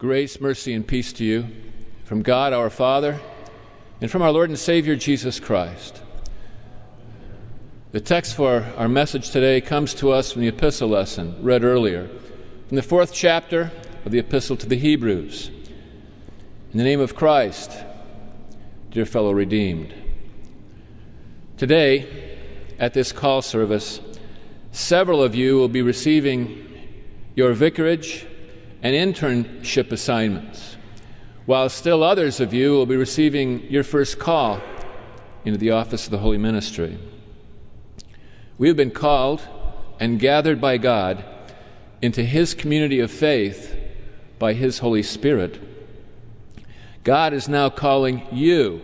Grace, mercy, and peace to you from God our Father and from our Lord and Savior Jesus Christ. The text for our message today comes to us from the epistle lesson read earlier, from the fourth chapter of the epistle to the Hebrews. In the name of Christ, dear fellow redeemed. Today, at this call service, several of you will be receiving your vicarage and internship assignments, while still others of you will be receiving your first call into the office of the Holy Ministry. We have been called and gathered by God into His community of faith by His Holy Spirit. God is now calling you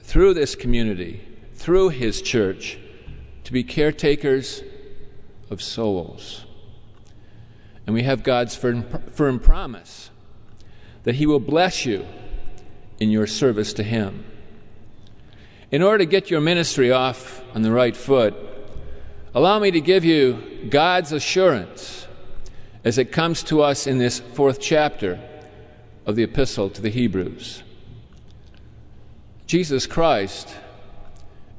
through this community, through His church, to be caretakers of souls. And we have God's firm, firm promise that He will bless you in your service to Him. In order to get your ministry off on the right foot, allow me to give you God's assurance as it comes to us in this fourth chapter of the Epistle to the Hebrews. Jesus Christ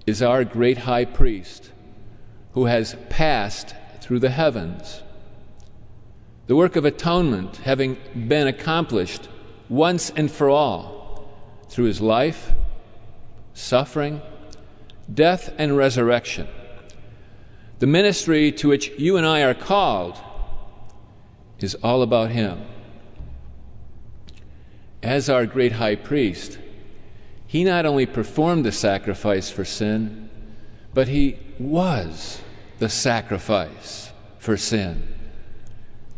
is our great high priest who has passed through the heavens the work of atonement having been accomplished once and for all through his life, suffering, death, and resurrection. The ministry to which you and I are called is all about him. As our great high priest, he not only performed the sacrifice for sin, but he was the sacrifice for sin.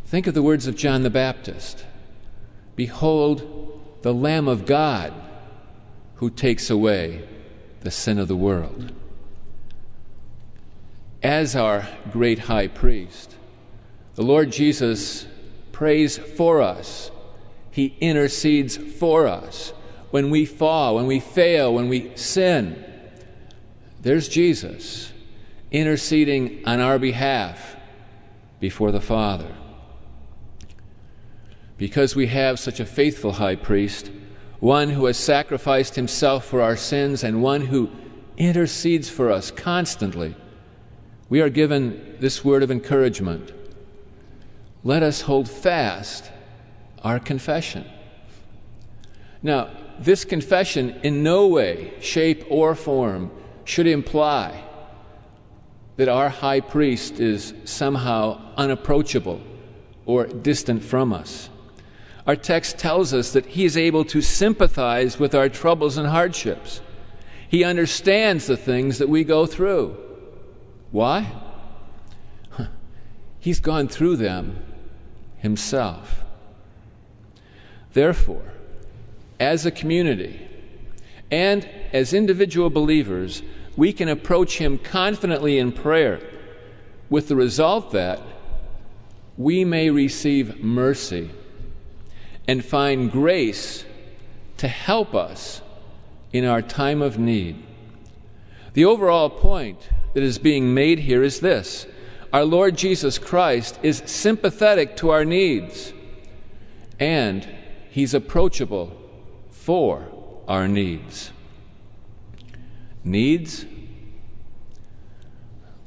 Think of the words of John the Baptist Behold, the Lamb of God who takes away the sin of the world. As our great high priest, the Lord Jesus prays for us. He intercedes for us. When we fall, when we fail, when we sin, there's Jesus interceding on our behalf before the Father because we have such a faithful high priest, one who has sacrificed himself for our sins and one who intercedes for us constantly, we are given this word of encouragement. Let us hold fast our confession. Now, this confession in no way, shape, or form should imply that our high priest is somehow unapproachable or distant from us. Our text tells us that he is able to sympathize with our troubles and hardships. He understands the things that we go through. Why? He's gone through them himself. Therefore, as a community and as individual believers, we can approach him confidently in prayer with the result that we may receive mercy and find grace to help us in our time of need. The overall point that is being made here is this our Lord Jesus Christ is sympathetic to our needs, and He's approachable for our needs. Needs,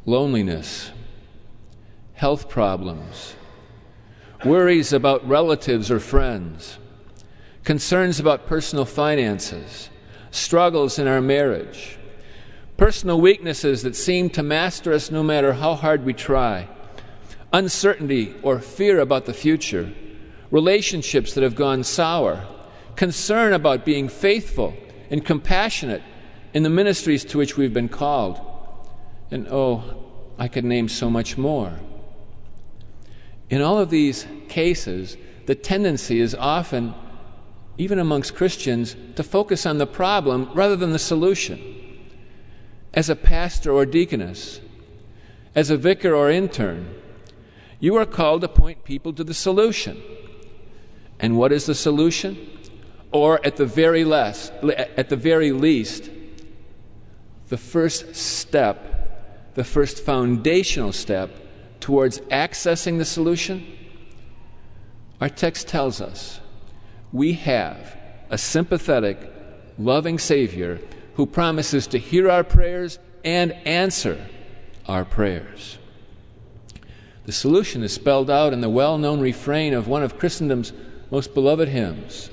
loneliness, health problems, worries about relatives or friends, concerns about personal finances, struggles in our marriage, personal weaknesses that seem to master us no matter how hard we try, uncertainty or fear about the future, relationships that have gone sour, concern about being faithful and compassionate in the ministries to which we've been called. And oh, I could name so much more. In all of these cases, the tendency is often, even amongst Christians, to focus on the problem rather than the solution. As a pastor or deaconess, as a vicar or intern, you are called to point people to the solution. And what is the solution? Or at the very less, at the very least, the first step, the first foundational step towards accessing the solution? Our text tells us we have a sympathetic, loving Savior who promises to hear our prayers and answer our prayers. The solution is spelled out in the well known refrain of one of Christendom's most beloved hymns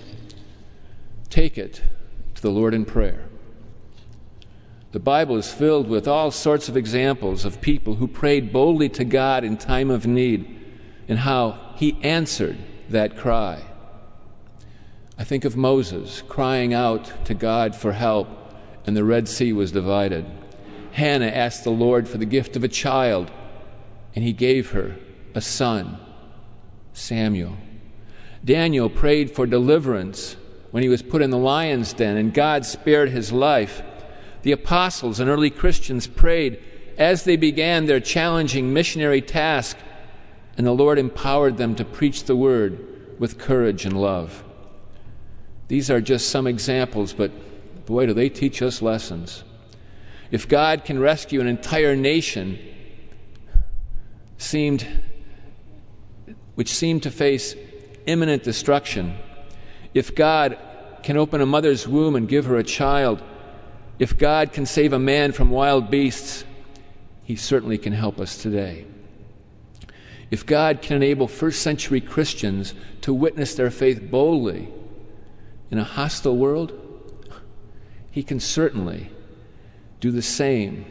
Take it to the Lord in prayer. The Bible is filled with all sorts of examples of people who prayed boldly to God in time of need and how He answered that cry. I think of Moses crying out to God for help, and the Red Sea was divided. Hannah asked the Lord for the gift of a child, and He gave her a son, Samuel. Daniel prayed for deliverance when he was put in the lion's den, and God spared his life. The apostles and early Christians prayed as they began their challenging missionary task, and the Lord empowered them to preach the word with courage and love. These are just some examples, but boy, do they teach us lessons. If God can rescue an entire nation seemed which seemed to face imminent destruction, if God can open a mother's womb and give her a child, if God can save a man from wild beasts, he certainly can help us today. If God can enable first century Christians to witness their faith boldly in a hostile world, he can certainly do the same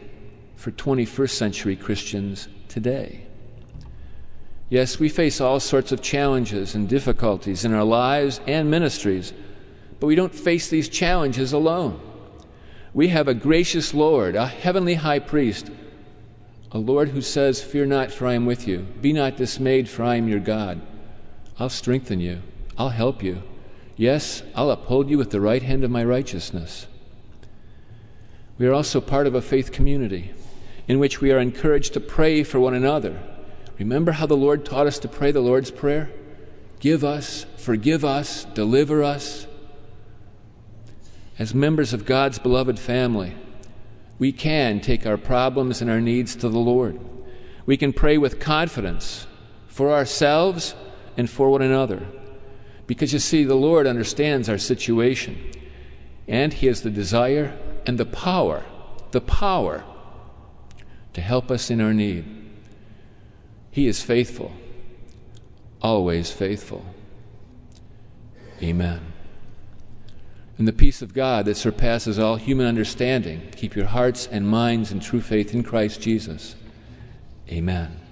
for 21st century Christians today. Yes, we face all sorts of challenges and difficulties in our lives and ministries, but we don't face these challenges alone. We have a gracious Lord, a heavenly high priest, a Lord who says, Fear not, for I am with you. Be not dismayed, for I am your God. I'll strengthen you, I'll help you. Yes, I'll uphold you with the right hand of my righteousness. We are also part of a faith community in which we are encouraged to pray for one another. Remember how the Lord taught us to pray the Lord's Prayer? Give us, forgive us, deliver us, as members of God's beloved family, we can take our problems and our needs to the Lord. We can pray with confidence for ourselves and for one another. Because you see, the Lord understands our situation, and He has the desire and the power, the power to help us in our need. He is faithful, always faithful. Amen. And the peace of God that surpasses all human understanding, keep your hearts and minds in true faith in Christ Jesus. Amen.